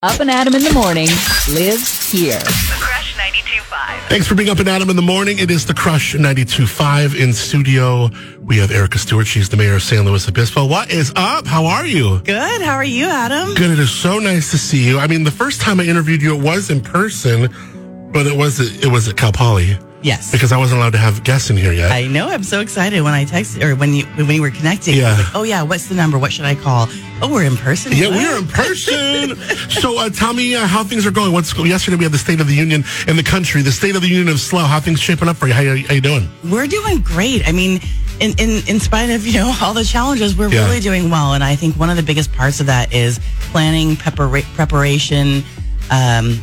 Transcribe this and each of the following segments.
Up and Adam in the morning lives here. The Crush 92.5. Thanks for being up and Adam in the morning. It is the Crush 92.5 in studio. We have Erica Stewart. She's the mayor of San Luis Obispo. What is up? How are you? Good. How are you, Adam? Good. It is so nice to see you. I mean, the first time I interviewed you, it was in person, but it was it was at Cal Poly Yes. because I wasn't allowed to have guests in here yet. I know. I'm so excited when I texted or when you when we were connecting. Yeah. Like, oh yeah. What's the number? What should I call? Oh, we're in person. yeah, What? we are in person. so uh, tell me uh, how things are going. What's yesterday? We had the State of the Union in the country, the State of the Union of SLO. How things shaping up for you? How, how you doing? We're doing great. I mean, in, in in spite of you know all the challenges, we're Yeah. really doing well. And I think one of the biggest parts of that is planning, prepara- preparation, um,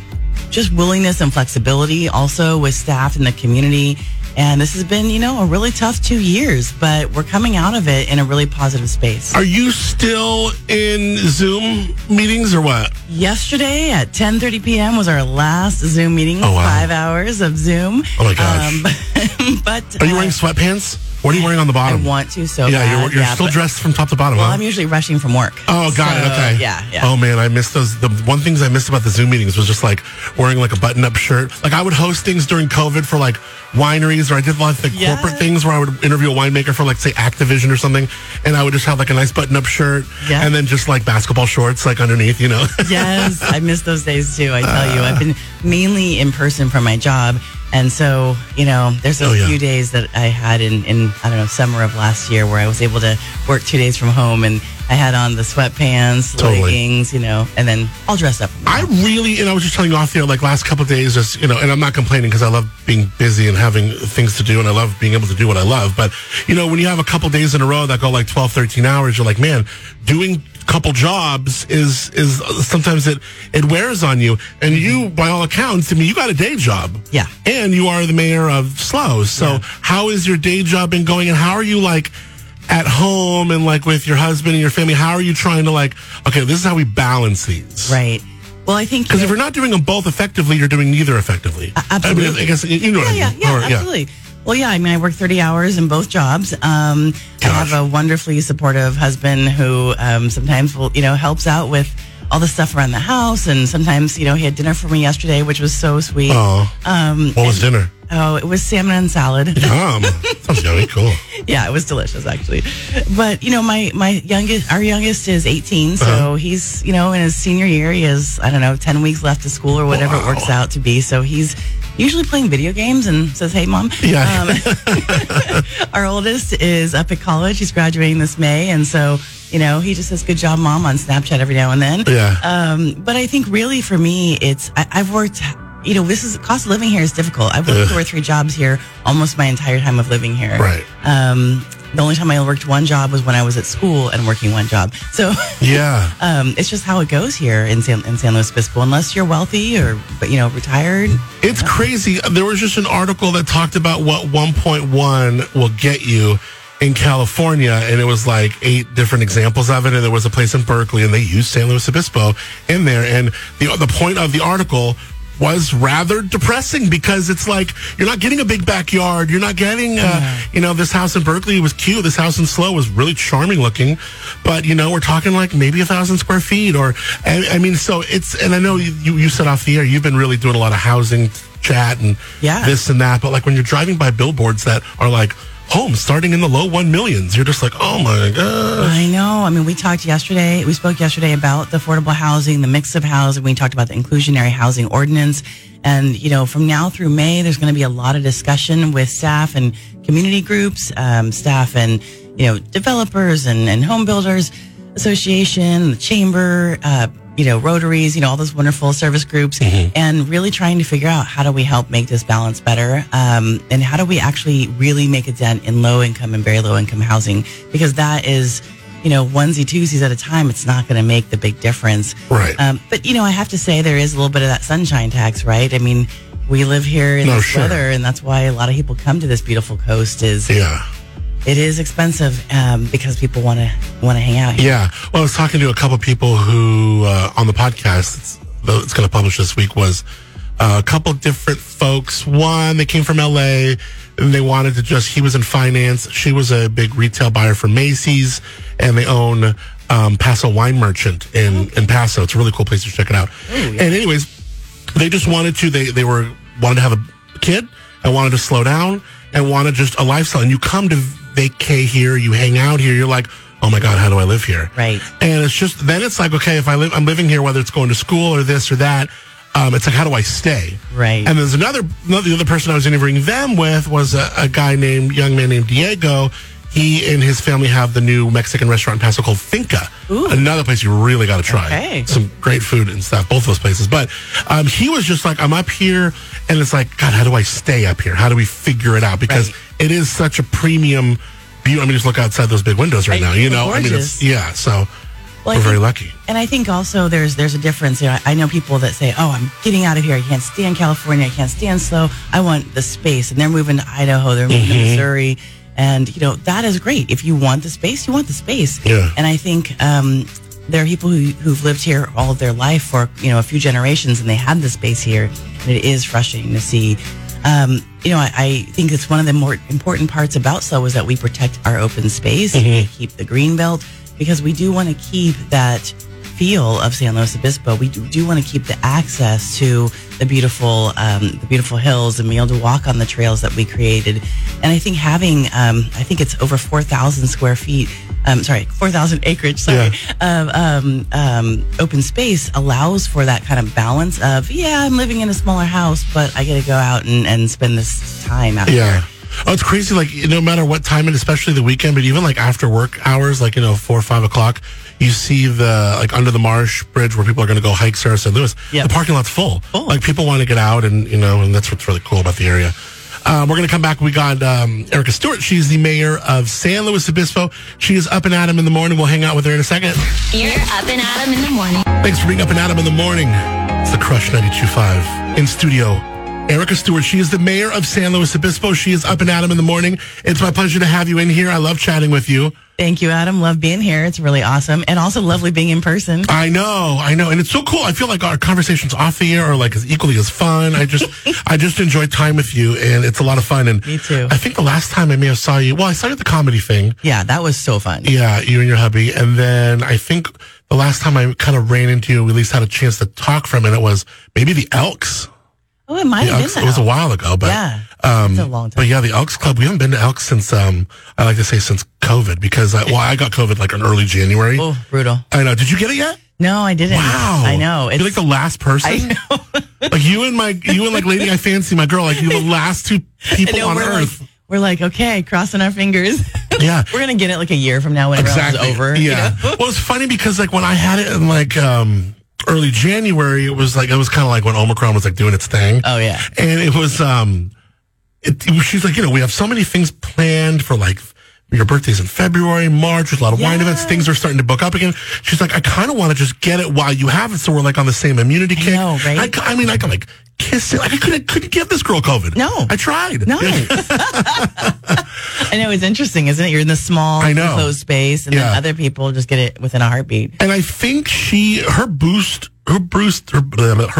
just willingness and flexibility. Also with staff in the community. And this has been, you know, a really tough two years, but we're coming out of it in a really positive space. Are you still in Zoom meetings or what? Yesterday at 10:30 p.m. was our last Zoom meeting. Oh, wow. Five hours of Zoom. Oh, my gosh. Um, but Are you uh, wearing sweatpants? What are you wearing on the bottom? I want to so yeah, bad. you're, you're still but- dressed from top to bottom, Well, huh? I'm usually rushing from work. Oh, got it. Okay. Yeah, yeah. Oh man, I missed those. The one things I missed about the Zoom meetings was just like wearing like a button-up shirt. Like I would host things during COVID for like wineries, or I did like the Yeah. corporate things where I would interview a winemaker for like say Activision or something, and I would just have like a nice button-up shirt, Yeah. and then just like basketball shorts like underneath, you know. yes, I miss those days too. I tell you, I've been mainly in person for my job, and so you know, there's a Oh, yeah. few days that I had in in I don't know summer of last year where I was able to work two days from home, and I had on the sweatpants, Totally. leggings, you know, and then all dressed up. I really, and I was just telling you off air, like last couple of days, just you know, and I'm not complaining because I love being busy and having things to do, and I love being able to do what I love. But you know, when you have a couple days in a row that go like 12, 13 hours, you're like, man, doing couple jobs is is sometimes it it wears on you. And you, by all accounts, I mean, you got a day job, Yeah. and you are the mayor of Slows. So how is your day job been going, and how are you like? At home and like with your husband and your family, how are you trying to like? Okay, this is how we balance these, Right. Well, I think because if you're not doing them both effectively, you're doing neither effectively. absolutely. I, mean, I guess you know what yeah, I mean. yeah, yeah, Or- absolutely. Well, yeah, I mean, I work 30 hours in both jobs. Um, I have a wonderfully supportive husband who um, sometimes will, you know, helps out with all the stuff around the house. And sometimes, you know, he had dinner for me yesterday, which was so sweet. Oh, Um, what was dinner? Oh, it was salmon and salad. Um, sounds yummy. Cool. yeah, it was delicious actually. But you know, my my youngest, our youngest is 18, so Uh-huh. he's you know in his senior year. He has I don't know 10 weeks left of school or whatever Wow. it works out to be. So he's usually playing video games and says, "Hey, mom." Yeah. Um, our oldest is up at college. He's graduating this May, and so you know he just says, "Good job, mom," on Snapchat every now and then. Yeah. Um, but I think really for me, it's I, I've worked. You know, this is cost of living here is difficult. I've worked Ugh. two or three jobs here almost my entire time of living here. Right. Um, the only time I worked one job was when I was at school and working one job. So Yeah. um, it's just how it goes here in San, in San Luis Obispo. Unless you're wealthy or but you know retired. It's crazy. There was just an article that talked about what 1.1 will get you in California, and it was like eight different examples of it. And there was a place in Berkeley, and they used San Luis Obispo in there. And the the point of the article was rather depressing because it's like you're not getting a big backyard. You're not getting, uh, you know, this house in Berkeley was cute. This house in SLO was really charming looking, but you know, we're talking like maybe a thousand square feet or, I, I mean, so it's, and I know you, you said off the air, you've been really doing a lot of housing chat and Yeah. this and that, but like when you're driving by billboards that are like homes starting in the low one millions, you're just like, oh my god. I know. I mean, we talked yesterday. We spoke yesterday about the affordable housing, the mix of housing. We talked about the inclusionary housing ordinance. And, you know, from now through May, there's going to be a lot of discussion with staff and community groups, um, staff and, you know, developers and, and home builders association, the chamber, uh, you know, Rotaries, you know, all those wonderful service groups, and really trying to figure out how do we help make this balance better, um, and how do we actually really make a dent in low income and very low income housing, because that is, you know, onesie twosies at a time. It's not going to make the big difference, Right. Um, but you know, I have to say there is a little bit of that sunshine tax, right? I mean, we live here in No, this sure. weather, and that's why a lot of people come to this beautiful coast. Is Yeah. It is expensive um, because people want to want to hang out here. Yeah. Well, I was talking to a couple of people who uh, on the podcast it's, it's going to publish this week was uh, a couple different folks. One, they came from LA and they wanted to just, he was in finance. She was a big retail buyer for Macy's and they own um, Paso Wine Merchant in in Paso. It's a really cool place to check it out. And anyways, they just wanted to. They they were wanted to have a kid and wanted to slow down and wanted just a lifestyle. And you come to vacay here, you hang out here. You're like, oh my god, how do I live here? Right. And it's just then it's like, okay, if I live, I'm living here, whether it's going to school or this or that. Um, it's like, how do I stay? Right. And there's another, another the other person I was interviewing them with was a, a guy named young man named Diego. He and his family have the new Mexican restaurant in Paso called Finca. Ooh. Another place you really got to try. Okay. Some great food and stuff, both those places. But um, he was just like, I'm up here, and it's like, God, how do I stay up here? How do we figure it out? Because Right. it is such a premium view. I mean, just look outside those big windows right Right. now. You know, I mean, it's yeah. So Well, we're very lucky. And I think also there's there's a difference. You know, I know people that say, "Oh, I'm getting out of here. I can't stand California. I can't stand SLO. I want the space." And they're moving to Idaho. They're moving Mm-hmm. to Missouri. And you know that is great. If you want the space, you want the space. Yeah. And I think um, there are people who, who've lived here all of their life for you know a few generations, and they had the space here. And it is frustrating to see. Um, you know, I, I think it's one of the more important parts about SLO is that we protect our open space, we keep the green belt, because we do want to keep that feel of San Luis Obispo. We do, do want to keep the access to the beautiful, um, the beautiful hills and be able to walk on the trails that we created. And I think having, um, I think it's over four thousand square feet. Um, sorry, four thousand acreage. Sorry, of um, um, open space allows for that kind of balance of yeah, I'm living in a smaller house, but I get to go out and, and spend this time out Yeah. here. Oh, it's crazy. Like no matter what time, and especially the weekend, but even like after work hours, like you know four or five o'clock, you see the like under the Marsh Bridge where people are going to go hike Cerro San Luis. Yep. The parking lot's full. Full. Like people want to get out, and you know, and that's what's really cool about the area. Um, we're going to come back. We got um, Erica Stewart. She's the mayor of San Luis Obispo. She is up and at 'em in the morning. We'll hang out with her in a second. You're up and at 'em in the morning. Thanks for being up and at 'em in the morning. It's the Crush 92.5 in studio. Erica Stewart, she is the mayor of San Luis Obispo. She is up and at 'em in the morning. It's my pleasure to have you in here. I love chatting with you. Thank you, Adam. Love being here. It's really awesome, and also lovely being in person. I know, I know, and it's so cool. I feel like our conversations off the air are like as equally as fun. I just, I just enjoy time with you, and it's a lot of fun. And Me too. I think the last time I may have saw you, well, I saw you at the comedy thing. Yeah, that was so fun. Yeah, you and your hubby, and then I think the last time I kind of ran into you, we at least had a chance to talk from, it, it was maybe the Elks. Oh, it might have Elks been it was a while ago, but Yeah, um, it's a long time. But yeah, the Elks Club. We haven't been to Elks since um, I like to say since COVID because I, well, I got COVID like in early January. Oh, brutal. I know. Did you get it yet? No, I didn't. Wow. I know. You're like the last person. I know. like you and my you and like Lady I Fancy, my girl. Like you're the last two people know, on we're earth. like we're like okay, crossing our fingers. Yeah. we're gonna get it like a year from now when exactly. everyone's over. you Yeah. know? well, it's funny because like when I had it in like um early January, it was like it was kind of like when Omicron was like doing its thing. Oh yeah. and it was um it, it was- she's like you know we have so many things planned for like your birthday's in February, March. There's a lot of wine events. Things are starting to book up again. She's like, I kind of want to just get it while you have it, so we're like on the same immunity kick. know, right? I, I mean, I can like kiss it. Like I couldn't couldn't give this girl COVID. No. I tried. No. I know it's interesting, isn't it? You're in the small, I know. enclosed space, and Yeah. then other people just get it within a heartbeat. And I think she, her boost, her boost, her,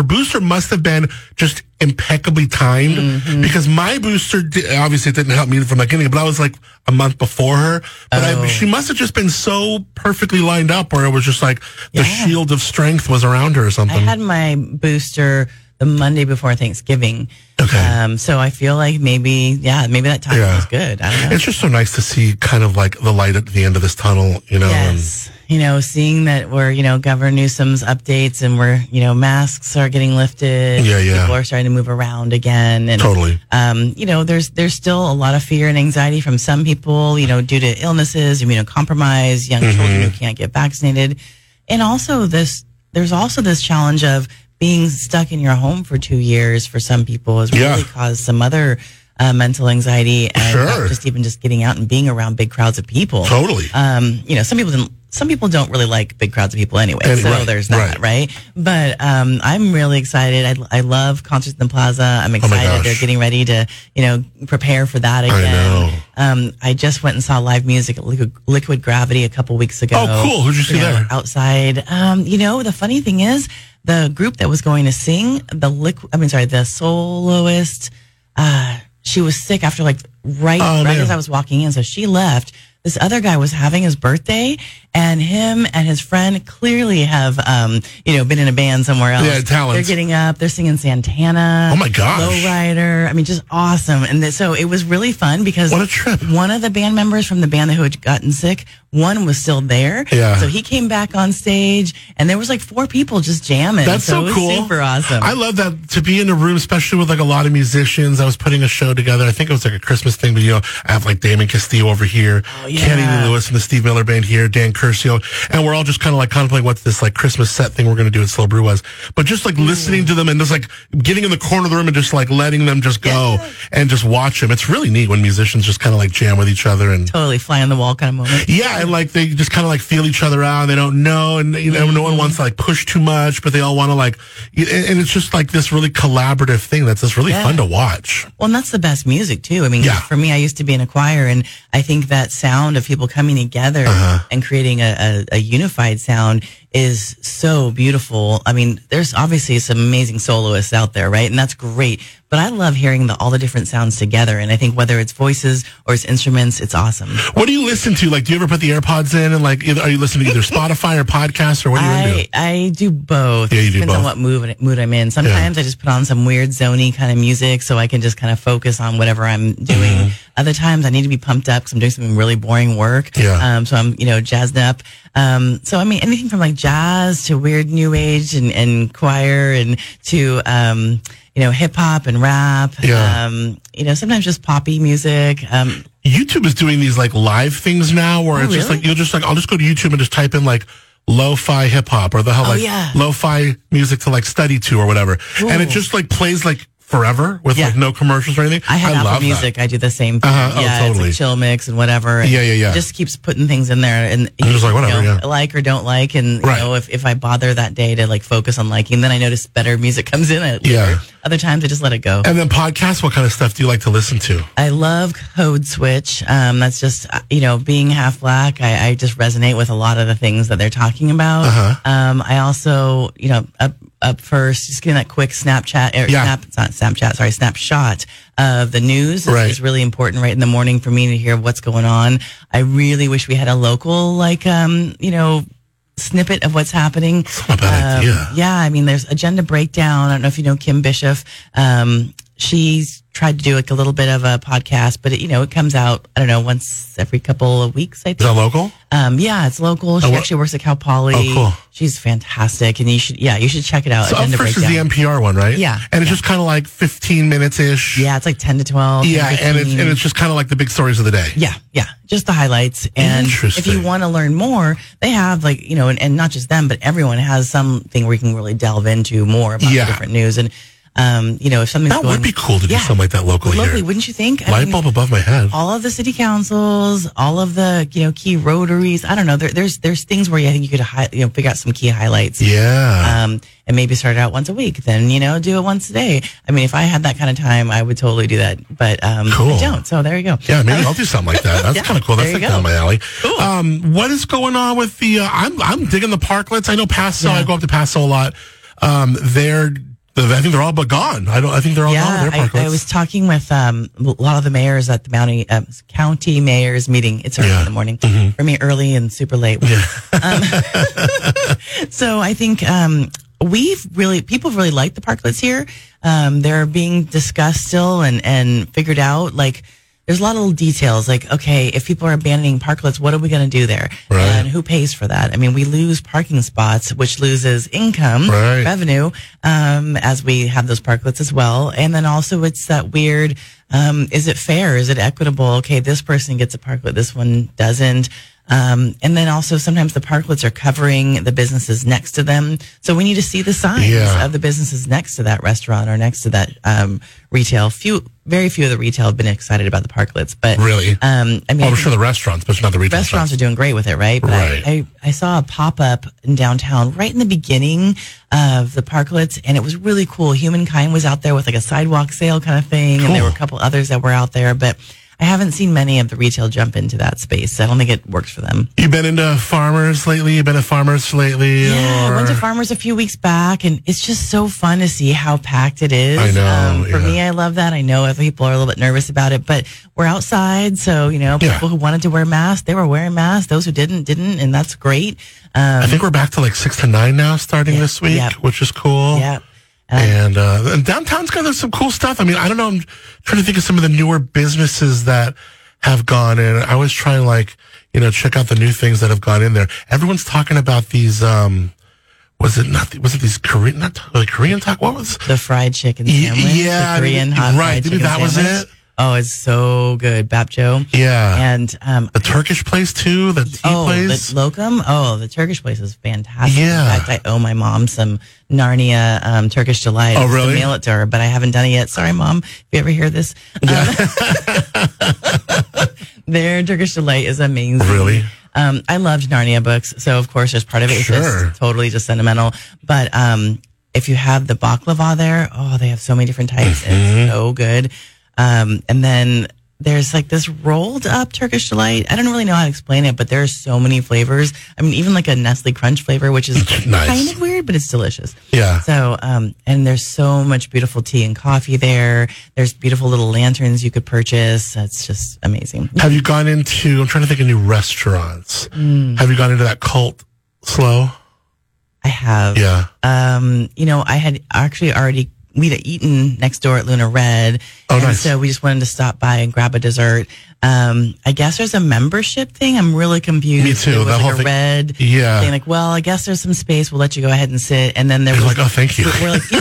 booster must have been just impeccably timed Mm-hmm. because my booster obviously it didn't help me from the beginning, but I was like a month before her. But I, Oh. she must have just been so perfectly lined up where it was just like the Yeah. shield of strength was around her or something. I had my booster the Monday before Thanksgiving. Okay. Um, so I feel like maybe, yeah, maybe that time Yeah. was good. I don't know. it's just so nice to see kind of like the light at the end of this tunnel, you know. and- Yes. You know, seeing that we're, you know, Governor Newsom's updates and we're, you know, masks are getting lifted. Yeah, yeah. People are starting to move around again. And, Totally. um, you know, there's, there's still a lot of fear and anxiety from some people, you know, due to illnesses, immunocompromised, young Mm-hmm. children who can't get vaccinated. And also this, there's also this challenge of being stuck in your home for two years for some people has Yeah. really caused some other uh, mental anxiety and Sure. just even just getting out and being around big crowds of people Totally. um, you know, some people didn't. Some people don't really like big crowds of people anyway, And- so right, there's that, right? But um, I'm really excited. I, I love concerts in the plaza. I'm Oh excited. gosh. They're getting ready to, you know, prepare for that again. know. Um, I just went and saw live music at Liquid, Gravity a couple weeks ago. Oh, cool. Who'd you see know, there? Outside. Um, you know, the funny thing is, the group that was going to sing the liquid. I mean, sorry, the soloist. Uh, she was sick after like right Oh, right man. as I was walking in, so she left. this other guy was having his birthday, and him and his friend clearly have, um, you know, been in a band somewhere else. Yeah, talents. They're getting up. They're singing Santana. Oh my gosh. Lowrider. I mean, just awesome. And th- so it was really fun because What a trip. One of the band members from the band who had gotten sick, one was still there. Yeah. So he came back on stage, and there was like four people just jamming. That's so, it was cool. Super awesome. I love that to be in a room, especially with like a lot of musicians. I was putting a show together. I think it was like a Christmas thing, but you know, I have like Damon Castillo over here, Oh, yeah. Kenny Lewis from the Steve Miller Band here, Dan Curcio, and we're all just kind of like contemplating what's this like Christmas set thing we're going to do at SLO Brew was. But just like listening to them and just like getting in the corner of the room and just like letting them just go and just watch them. It's really neat when musicians just kind of like jam with each other and totally fly on the wall kind of moment. yeah, and like they just kind of like feel each other out. They don't know, and you know, no one wants to like push too much, but they all want to like, and and it's just like this really collaborative thing that's just really Yeah. fun to watch. Well, and that's the best music too. I mean, Yeah. for me, I used to be in a choir, and I think that sound of people coming together Uh-huh. and creating a, a, a unified sound is so beautiful. I mean, there's obviously some amazing soloists out there, right? And that's great. But I love hearing the, all the different sounds together. And I think whether it's voices or it's instruments, it's awesome. What do you listen to? Like, do you ever put the AirPods in and like, either, are you listening to either Spotify or podcasts or what are you into? I, I do both. Yeah, you do Depends on what mood, mood I'm in. Sometimes I just put on some weird zony kind of music so I can just kind of focus on whatever I'm doing. Mm-hmm. Other times I need to be pumped up because I'm doing some really boring work. Yeah. Um, so I'm, you know, jazzed up. Um, so I mean, anything from like jazz to weird new age and, and choir and to, um, you know, hip hop and rap. Yeah. Um, you know, sometimes just poppy music. Um, YouTube is doing these like live things now where Oh, it's just like, you'll just like, I'll just go to YouTube and just type in like, lo-fi hip hop or the hell Oh, like yeah. lo-fi music to like study to or whatever. And it just like plays like forever with Yeah. like no commercials or anything. I have love Apple that. Music. I do the same thing. Uh-huh. Oh, totally. it's like chill mix and whatever. and Yeah, yeah, yeah. Just keeps putting things in there, and I'm just like, you whatever, know, yeah. like or don't like, and Right. you know, if, if I bother that day to like focus on liking, then I notice better music comes in. It Yeah. Other times I just let it go. And then podcasts, what kind of stuff do you like to listen to? I love Code Switch. Um, that's just uh, you know, being half black, I, I just resonate with a lot of the things that they're talking about. Uh-huh. Um, I also, you know, up up first, just getting that quick Snapchat, or Yeah. snap, it's not Snapchat, sorry, snapshot of the news Right. is really important right in the morning for me to hear what's going on. I really wish we had a local, like, um, you know, snippet of what's happening. not a bad Um. Yeah, I mean, there's agenda breakdown. I don't know if you know Kim Bishop. Um, she's tried to do like a little bit of a podcast, but it, you know, it comes out, I don't know, once every couple of weeks, I Is that think. local? Um, yeah, it's local. She Oh, actually works at Cal Poly. Oh, cool. She's fantastic. And you should, yeah, you should check it out. So agenda first is the NPR one, right? Yeah, And it's yeah. just kind of like 15 minutes ish. yeah, it's like 10 to 12. Yeah. 10 And it's, and it's just kind of like the big stories of the day. Yeah, yeah, just the highlights. And if you want to learn more, they have like, you know, and, and not just them, but everyone has something where you can really delve into more about Yeah. different news. And, um, you know, if something's That going, would be cool to do Yeah. something like that locally lovely, here. wouldn't you think? I Light mean, bulb above my head. all of the city councils, all of the you know key rotaries. I don't know. There, there's there's things where I think you could hi- you know figure out some key highlights. Yeah. Um, and maybe start it out once a week. Then you know do it once a day. I mean, if I had that kind of time, I would totally do that. But um, Cool. I don't. So there you go. yeah, maybe I'll do something like that. That's Yeah, kind of cool. That's like down my alley. Cool. Um, what is going on with the? Uh, I'm I'm digging the parklets. I know Paso. Yeah. I go up to Paso a lot. Um, they're I think they're all but gone. I don't. I think they're all gone. Yeah, Their I. I was talking with um, a lot of the mayors at the Mountie, um, county mayors meeting. It's early Yeah. Mm-hmm. in the morning for me, early and super late. Um, so I think um, we've really people really like the parklets here. Um, they're being discussed still and and figured out. Like there's a lot of little details. Like okay, if people are abandoning parklets, what are we going to do there? Right. And who pays for that? I mean, we lose parking spots, which loses income Right. revenue um, as we have those parklets as well. And then also it's that weird, um, is it fair? Is it equitable? Okay, this person gets a parklet, this one doesn't. Um, and then also sometimes the parklets are covering the businesses next to them. So we need to see the signs Yeah. of the businesses next to that restaurant or next to that um, retail. Few, very few of the retail have been excited about the parklets, but Really? um, I mean, Well, I I'm sure the restaurants, but not the retail restaurants are doing great with it, right? But Right. I, I, I saw a pop up in downtown right in the beginning of the parklets, and it was really cool. Humankind was out there with like a sidewalk sale kind of thing, and there were a couple others that were out there. But I haven't seen many of the retail jump into that space. I don't think it works for them. You've been into farmers lately? You been at farmers lately? Yeah, I went to Farmers a few weeks back, and it's just so fun to see how packed it is. I know, Um, for yeah. me, I love that. I know other people are a little bit nervous about it, but we're outside, so you know, Yeah. people who wanted to wear masks, they were wearing masks. Those who didn't, didn't, and that's great. Um, I think we're back to like six to nine now, starting Yeah, this week, yeah. which is cool. yeah. And uh, and downtown's got some cool stuff. I mean, I don't know. I'm trying to think of some of the newer businesses that have gone in. I was trying to like, you know, check out the new things that have gone in there. Everyone's talking about these, um, was it not, was it these Korean, not like Korean talk? What was, the fried chicken sandwich, yeah, the Korean hot right, fried maybe that was sandwich. it. Oh, it's so good, Bapjo. yeah. And um, the Turkish place too, the tea oh, place. the locum. Oh, the Turkish place is fantastic. Yeah. In fact, I owe my mom some Narnia um, Turkish delight. Oh, have to really? mail it to her, but I haven't done it yet. Sorry, mom. If you ever hear this, um, their Turkish delight is amazing. Really? Um, I loved Narnia books, so of course, there's part of it is Sure. just totally just sentimental. But um, if you have the baklava there, oh, they have so many different types. Mm-hmm. It's so good. Um, and then there's like this rolled up Turkish delight. I don't really know how to explain it, but there are so many flavors. I mean, even like a Nestle Crunch flavor, which is Nice. kind of weird, but it's delicious. Yeah. So, um, and there's so much beautiful tea and coffee there. There's beautiful little lanterns you could purchase. That's just amazing. Have you gone into, I'm trying to think of new restaurants. Mm. Have you gone into that cult slow? I have. Yeah. Um, you know, I had actually already we'd eaten next door at Luna Red, Oh, and nice. so we just wanted to stop by and grab a dessert. Um, I guess there's a membership thing. I'm really confused. Me too. It was That like whole a thing- red Yeah. thing. Like, well, I guess there's some space. We'll let you go ahead and sit. And then there was like, oh, thank you. We're like, yeah.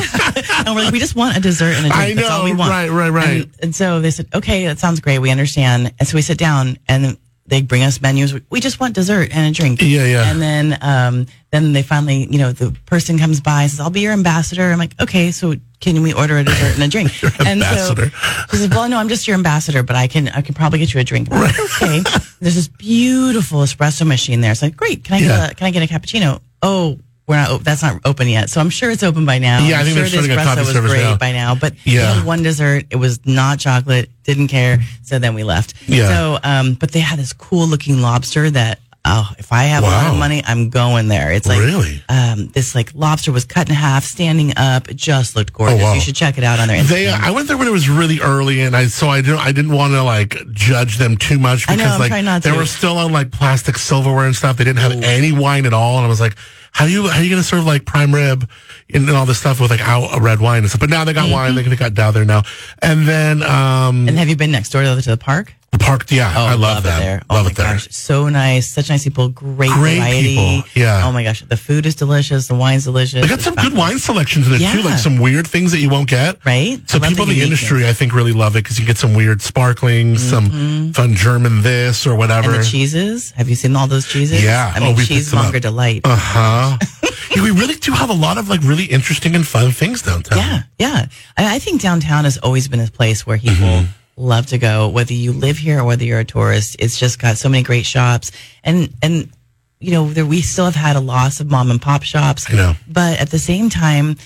and we're like, we just want a dessert and a drink. I That's all we want. Right, right, right. And, and so they said, okay, that sounds great. We understand. And so we sit down and they bring us menus. We- We just want dessert and a drink. Yeah, yeah. And then, um, then they finally, you know, the person comes by and says, I'll be your ambassador. I'm like, okay, so can we order a dessert and a drink? and ambassador. so she says, well, no, I'm just your ambassador, but I can, I can probably get you a drink. Like, okay. There's this beautiful espresso machine there. It's like, great. Can I Yeah. get a, can I get a cappuccino? Oh, we're not, that's not open yet. So I'm sure it's open by now. Yeah, I I'm think sure they're starting a coffee was service great now. by now, but Yeah. one dessert. It was not chocolate. Didn't care. So then we left. Yeah. So, um, but they had this cool looking lobster that, oh, if I have a lot Wow. of money, I'm going there. It's like, Really? um, this like lobster was cut in half, standing up. It just looked gorgeous. Oh, wow. You should check it out on their Instagram. They, I went there when it was really early, and I so I didn't I didn't want to like judge them too much I because know, I'm like trying not they to. were still on like plastic silverware and stuff. They didn't have any wine at all, and I was like, how you how you gonna serve like prime rib and all this stuff with like out a red wine and stuff? But now they got wine. They, they got down there now, and then um and have you been next door to the, to the park? The park. Yeah, Oh, I love, it that. there. Love oh it there. gosh, so nice, such nice people, great, Great variety. people, yeah. Oh my gosh, the food is delicious, the wine's delicious. They got some good wine selections in it too, like some weird things that you won't get. Right? So love people in the uniqueness. industry, I think, really love it because you get some weird sparkling, some fun German this or whatever. Mm-hmm. And the cheeses. Have you seen all those cheeses? Yeah. I Oh, mean, picked cheesemonger delight. Uh huh. yeah, we really do have a lot of like really interesting and fun things downtown. Yeah, yeah. I, I think downtown has always been a place where people Mm-hmm. Love to go, whether you live here or whether you're a tourist. It's just got so many great shops, and and you know there, we still have had a loss of mom and pop shops. I know. but at the same time.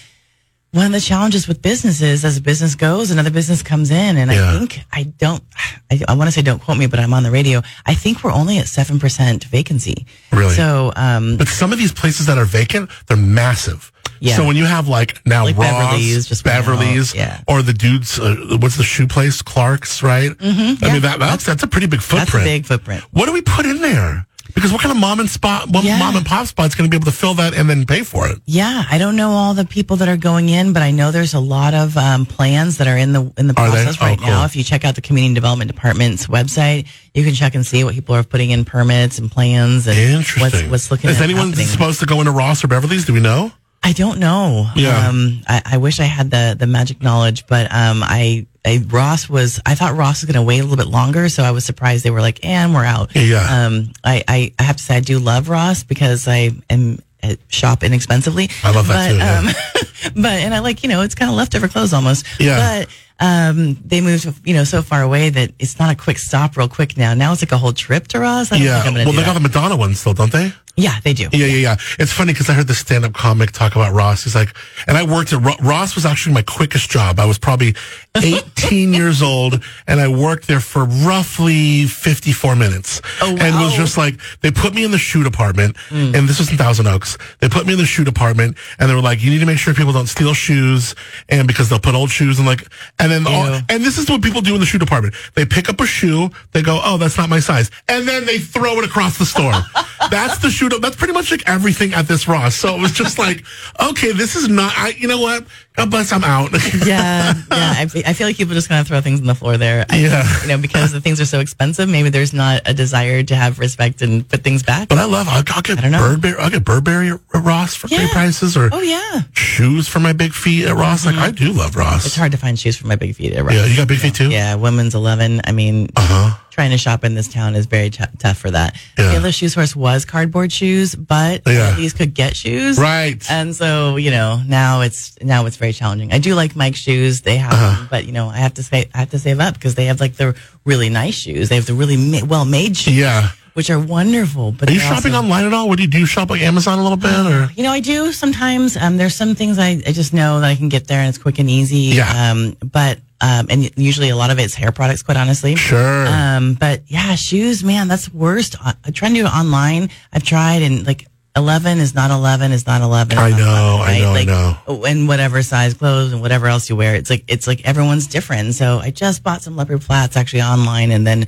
One of the challenges with businesses, as a business goes, another business comes in, and Yeah. I think I don't. I, I want to say, don't quote me, but I'm on the radio. I think we're only at seven percent vacancy. Really? So, um, But some of these places that are vacant, they're massive. Yeah. So when you have like now Like Ross, Beverly's just Beverly's, yeah. or the dudes, uh, what's the shoe place? Clark's, right? Mm-hmm, I mean that that's that's a pretty big footprint. that's a big footprint. What do we put in there? Because what kind of mom and spot, what Yeah. mom and pop spot's going to be able to fill that and then pay for it? Yeah, I don't know all the people that are going in, but I know there's a lot of um, plans that are in the in the process Oh, right cool. now. If you check out the community development department's website, you can check and see what people are putting in permits and plans and Interesting. what's what's looking. Is anyone happening. supposed to go into Ross or Beverly's? Do we know? I don't know. Yeah. Um, I, I wish I had the the magic knowledge, but um, I, I Ross was. I thought Ross was going to wait a little bit longer, so I was surprised they were like, "And we're out." Yeah. Um, I, I I have to say I do love Ross because I am. uh, Shop inexpensively. I love that but, too, yeah. Um, but and I like you know it's kind of leftover clothes almost. Yeah. But um, they moved you know so far away that it's not a quick stop, real quick now. Now it's like a whole trip to Ross. I don't Yeah. think I'm gonna Well, they that. got the Madonna one still, don't they? yeah, they do. Yeah, yeah, yeah. It's funny because I heard the stand-up comic talk about Ross. He's like, and I worked at Ro- Ross was actually my quickest job. I was probably 18 years old, and I worked there for roughly 54 minutes. Oh, wow. And was just like, they put me in the shoe department, Mm. and this was in Thousand Oaks. They put me in the shoe department, and they were like, you need to make sure people don't steal shoes, and because they'll put old shoes and like, and then, oh, all, Ew. and this is what people do in the shoe department. They pick up a shoe, they go, oh, that's not my size, and then they throw it across the store. that's the shoe. That's pretty much like everything at this Ross. So it was just like, okay, this is not. I, you know what? Bless. I'm out. yeah, yeah. I, I feel like people just kind of throw things on the floor there. I, Yeah. You know, because the things are so expensive, maybe there's not a desire to have respect and put things back. But I love. I'll, I'll get I don't know. Burberry. I'll get Burberry at Ross for great Yeah. prices, or oh, yeah. shoes for my big feet at Ross. Like I do love Ross. It's hard to find shoes for my big feet. at Ross. Yeah, you got big feet too. Yeah, women's 11. I mean, Uh huh. Trying to shop in this town is very t- tough for that. Yeah. The other shoe source was cardboard shoes, but Yeah. least could get shoes. Right. And so, you know, now it's now it's very challenging. I do like Mike's shoes; they have, Uh-huh. them, but you know, I have to say I have to save up because they have like the really nice shoes. They have the really ma- well made shoes, Yeah. which are wonderful. But Are you shopping also- online at all? What do you do? You shop like Amazon a little bit, or You know, I do sometimes. Um, there's some things I, I just know that I can get there and it's quick and easy. Yeah. Um, but um, and usually a lot of it's hair products, quite honestly. sure? Um, but yeah, shoes, man, that's worst. I, try to do it online. I've tried and like 11 is not 11 is not 11. is I not know, 11, I know, I know. And whatever size clothes and whatever else you wear, it's like, it's like everyone's different. So I just bought some leopard flats actually online and then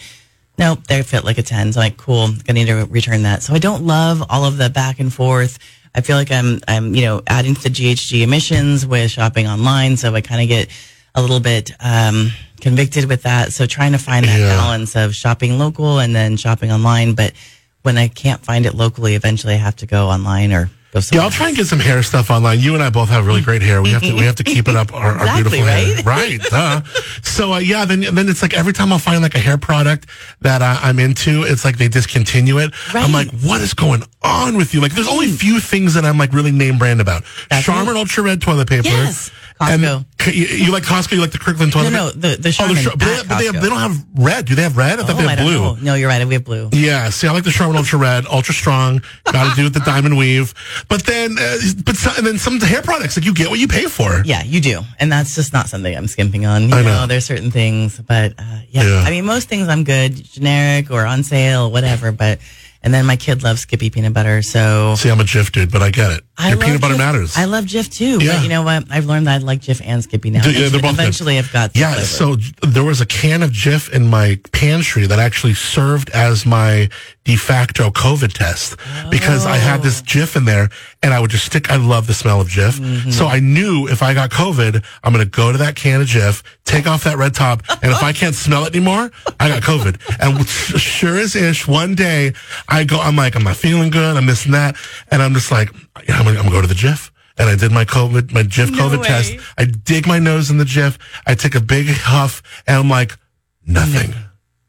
nope, they fit like a 10. So I'm like, cool, gonna need to return that. So I don't love all of the back and forth. I feel like I'm, I'm, you know, adding to the GHG emissions with shopping online. So I kind of get a little bit, um, convicted with that. So trying to find that Yeah. balance of shopping local and then shopping online. But when I can't find it locally, eventually I have to go online or go Yeah. I'll try and get some hair stuff online. You and I both have really great hair. We have to we have to keep it up our, our Exactly, beautiful hair, right? right? Duh. So uh, yeah, then then it's like every time I'll find like a hair product that I, I'm into, it's like they discontinue it. I'm like, what is going on with you? Like, there's only a few things that I'm like really name brand about. That's Charmin. Ultra Red toilet paper. Yes. And Costco. you, you like Costco? You like the Kirkland toilet No, no, the- the oh, Char- but, they, but they, have, they don't have red. Do they have red? I thought Oh, they have blue. know. No, you're right. We have blue. Yeah, see, I like the Charmin Ultra Red, Ultra Strong. Got to do with the diamond weave, but then, uh, but so, and then some hair products like you get what you pay for. Yeah, you do. And that's just not something I'm skimping on. You I know. know. there's certain things, but uh, yeah. Yeah. I mean, most things I'm good, generic or on sale, whatever. But, and then my kid loves Skippy peanut butter. So See, I'm a Jif dude, but I get it. I Your peanut butter Jif. matters. I love Jif too. Yeah. But you know what? I've learned that I like Jif and Skippy now. Yeah, they're both good. Eventually, I've got yeah, flavor. so there was a can of Jif in my pantry that actually served as my de facto COVID test because I had Oh. this Jif in there and I would just stick. I love the smell of Jif. Mm-hmm. So I knew if I got COVID, I'm going to go to that can of Jif, take off that red top. And if I can't smell it anymore, I got COVID. And sure as ish, one day I go, I'm like, I'm not feeling good. I'm this and that. And I'm just like, I'm going to go to the Jif. And I did my COVID, my Jif No COVID way. test. I dig my nose in the Jif. I take a big huff and I'm like, nothing,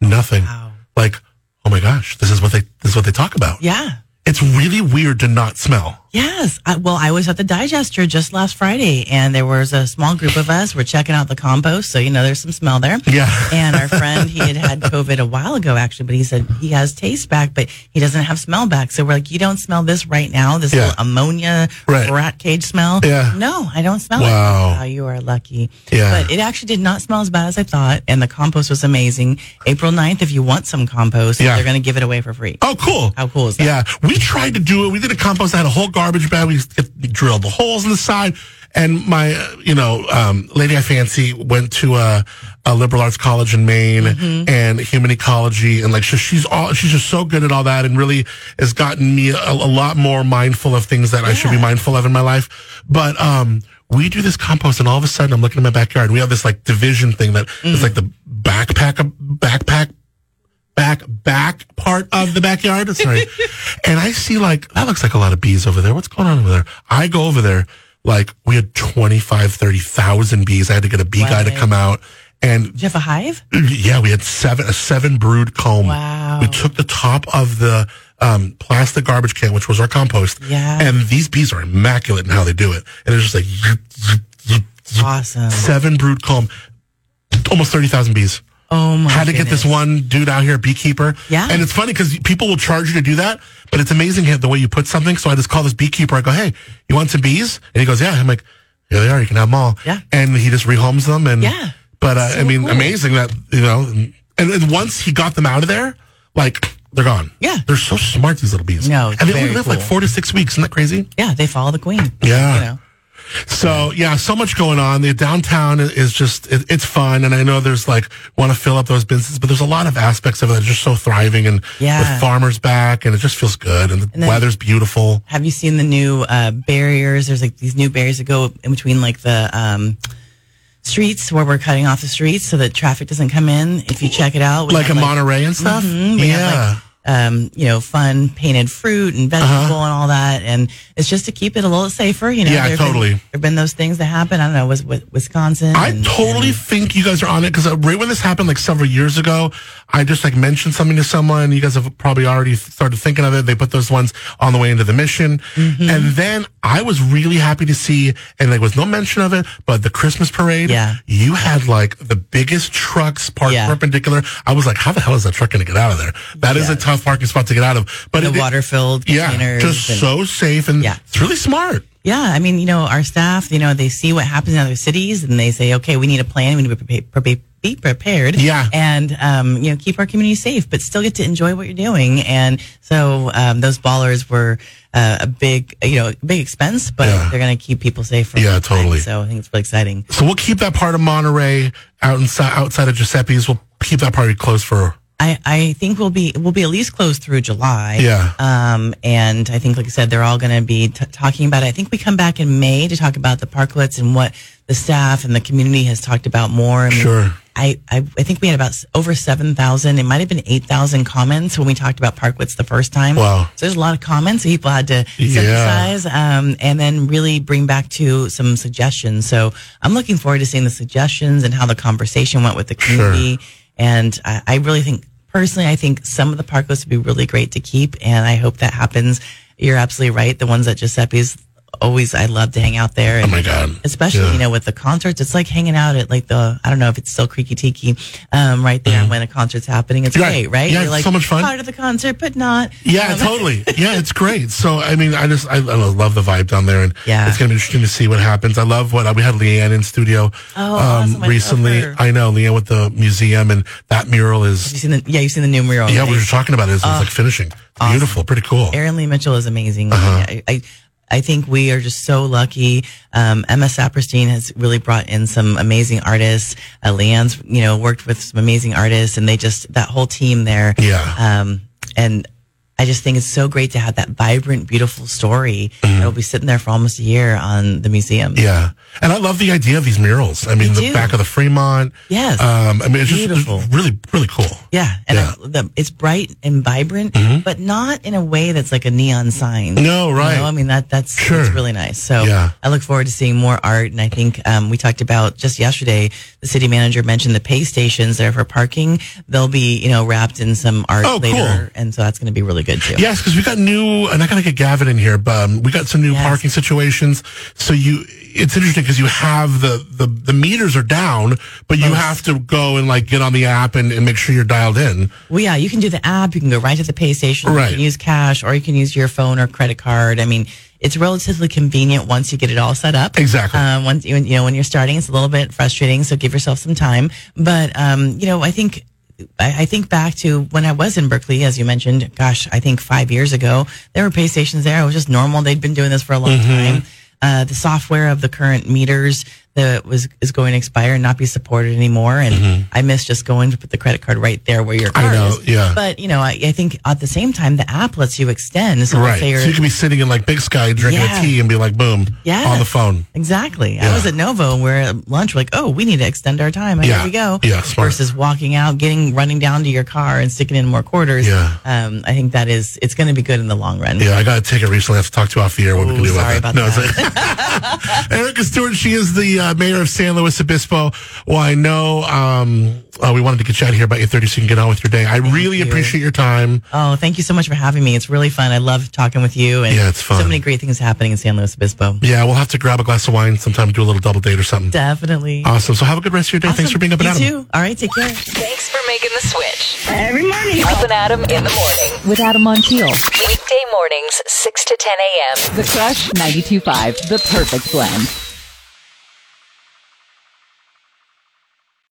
nothing. Wow. Like, oh my gosh, this is what they, this is what they talk about. yeah. It's really weird to not smell. Yes. I, well, I was at the digester just last Friday, and there was a small group of us. We're checking out the compost, so you know there's some smell there. Yeah. And our friend, he had had COVID a while ago, actually, but he said he has taste back, but he doesn't have smell back. So we're like, you don't smell this right now, this Yeah. little ammonia Right. rat cage smell. Yeah. No, I don't smell Wow. it. Wow, ah, you are lucky. Yeah. But it actually did not smell as bad as I thought, and the compost was amazing. April 9th, if you want some compost, Yeah. they're going to give it away for free. Oh, cool. How cool is that? Yeah. We tried to do it. We did a compost that had a whole garbage bag. We drilled the holes in the side. And my, uh, you know, um, lady I fancy went to a, a liberal arts college in Maine Mm-hmm. and human ecology. And like, she's all, she's just so good at all that and really has gotten me a, a lot more mindful of things that I should be mindful of in my life. But, um, we do this compost and all of a sudden I'm looking in my backyard. We have this like division thing that is Mm. like the backpack, backpack back back part of the backyard. Sorry. and I see like that looks like a lot of bees over there. What's going on over there? I go over there like we had 25, 30,000 bees. I had to get a bee guy to come out. And Do you have a hive? yeah, we had seven a seven brood comb. Wow. We took the top of the um, plastic garbage can, which was our compost. Yeah. And these bees are immaculate in how they do it. And it's just like zoop, zoop, zoop, zoop. Awesome. seven brood comb, almost thirty thousand bees Oh my had to get this one dude out here, beekeeper. Yeah. And it's funny because people will charge you to do that, but it's amazing the way you put something. So I just call this beekeeper. I go, hey, you want some bees? And he goes, yeah. I'm like, here they are. You can have them all. Yeah. And he just rehomes them and Yeah. But uh, I mean, amazing that you know. And, and once he got them out of there, like they're gone. Yeah. they're so smart. These little bees. No, and they only live like four to six weeks. Isn't that crazy? Yeah, they follow the queen. Yeah. You know. So yeah, so much going on. The downtown is just it, it's fun, and I know there's like want to fill up those businesses, but there's a lot of aspects of it that are just so thriving, and Yeah. with farmers back, and it just feels good, and the then- weather's beautiful. Have you seen the new uh, barriers? There's like these new barriers that go in between like the um, streets where we're cutting off the streets so that traffic doesn't come in. If you check it out, Like a Monterey and stuff. Mhm, we yeah. Um, you know, fun painted fruit and vegetable Uh-huh. and all that, and it's just to keep it a little safer. You know, Yeah, There've been- totally. There've been those things that happen. I don't know, was with Wisconsin. I and- totally and- think you guys are on it because right when this happened, like several years ago, I just like mentioned something to someone. You guys have probably already started thinking of it. They put those ones on the way into the mission, Mm-hmm. and then I was really happy to see, and there was no mention of it, but the Christmas parade. Yeah. you had like the biggest trucks parked Yeah. perpendicular. I was like, how the hell is that truck going to get out of there? That is Yeah. a tough parking spot to get out of. But the it- water filled yeah, containers. just and- so safe and Yeah. it's really smart. Yeah, I mean, you know, our staff, you know, they see what happens in other cities and they say, okay, we need a plan. We need to be, be prepared. Yeah. And, um, you know, keep our community safe, but still get to enjoy what you're doing. And so, um, those bollards were uh, a big, you know, big expense, but Yeah. they're going to keep people safe for Yeah, long time. totally. So I think it's really exciting. So we'll keep that part of Monterey out inside, outside of Giuseppe's. We'll keep that part closed for I, I think we'll be we'll be at least closed through July. Yeah. Um, and I think, like I said, they're all going to be t- talking about it. I think we come back in May to talk about the parklets and what the staff and the community has talked about more. I mean, Sure. I, I I think we had about over seven thousand. It might have been eight thousand comments when we talked about parklets the first time. Wow. So there's a lot of comments. People had to Yeah. synthesize um, and then really bring back to some suggestions. So I'm looking forward to seeing the suggestions and how the conversation went with the community. And I, I really think, personally, I think some of the parklets would be really great to keep. And I hope that happens. You're absolutely right. The ones at Giuseppe's, always, I love to hang out there. Oh And my God. Especially, Yeah. you know, with the concerts, it's like hanging out at like the, I don't know if it's still Creaky Tiki, um, right there when a concert's happening. It's Mm-hmm. Great, right? Yeah, You're like so much fun. part of the concert, but not. Yeah, Um, totally. Yeah, it's great. So, I mean, I just, I, I love the vibe down there, and Yeah. it's going to be interesting to see what happens. I love what we had Leanne in studio Oh, awesome. Recently. her. I know Leanne with the museum, and that mural is. You seen the, yeah, you've seen the new mural. yeah, right? we were talking about it. It's, it's like finishing. It's beautiful, pretty cool. Erin Lee Mitchell is amazing. Uh-huh. I, I, I think we are just so lucky. Um, Emma Saperstein has really brought in some amazing artists. Uh, Leanne's, you know, worked with some amazing artists and they just, that whole team there. Yeah. Um, and I just think it's so great to have that vibrant, beautiful story that'll be sitting there for almost a year on the museum. Mm-hmm. Yeah. And I love the idea of these murals. I mean, Me the back of the Fremont. Yes. Um, I mean, it's just it's really, really cool. Yeah, and Yeah. Mm-hmm. I- the, it's bright and vibrant, but not in a way that's like a neon sign. No, You right. know, I mean that that's Sure. that's really nice. So Yeah. I look forward to seeing more art. And I think um, we talked about just yesterday. The city manager mentioned the pay stations there for parking. They'll be you know wrapped in some art Oh, later, cool. and so that's going to be really good too. Yes, because we got new, and I gotta get Gavin in here, but um, we got some new Yes. parking situations. So you, it's interesting because you have the, the the meters are down, but you Yes. have to go and like get on the app and, and make sure you're dialed in. Well, yeah, you can do the app. You can go right to the pay station. Right. You can use cash, or you can use your phone or credit card. I mean, it's relatively convenient once you get it all set up. Exactly. Um, once you, you know when you're starting, it's a little bit frustrating. So give yourself some time. But um, you know, I think. I I think back to when I was in Berkeley, as you mentioned, gosh, I think five years ago, there were pay stations there. It was just normal. They'd been doing this for a long Mm-hmm. time. Uh, the software of the current meters that was is going to expire and not be supported anymore. And I miss just going to put the credit card right there where your Mm-hmm. I card know, is. yeah. But you know, I, I think at the same time, the app lets you extend. So right. So you can be sitting in like Big Sky drinking Yeah. a tea and be like, boom, Yes. on the phone. Exactly. Yeah. I was at Novo and we're at lunch. We're like, oh, we need to extend our time. And Yeah. Here we go. Yeah, smart. Versus walking out, getting running down to your car and sticking in more quarters. Yeah. Um, I think that is it's going to be good in the long run. Yeah, I got a ticket recently. I have to talk to you off the air what we can Ooh, do sorry about about that. it's like- Erica Stewart, she is the uh, mayor of San Luis Obispo. Well, I know um, uh, we wanted to get you out of here about 8.30 so you can get on with your day. I really you. appreciate your time. Oh, thank you so much for having me. It's really fun. I love talking with you. And Yeah, it's fun. So many great things happening in San Luis Obispo. Yeah, we'll have to grab a glass of wine sometime to do a little double date or something. Definitely. Awesome. So have a good rest of your day. Thanks for being up and you at 'em. too. All right. Take care. Thanks for making the switch. Every morning. Up and Adam in the morning. With Adam Montiel. Weekday mornings, 6 to 10 a.m. The Crush 92.5. The perfect blend.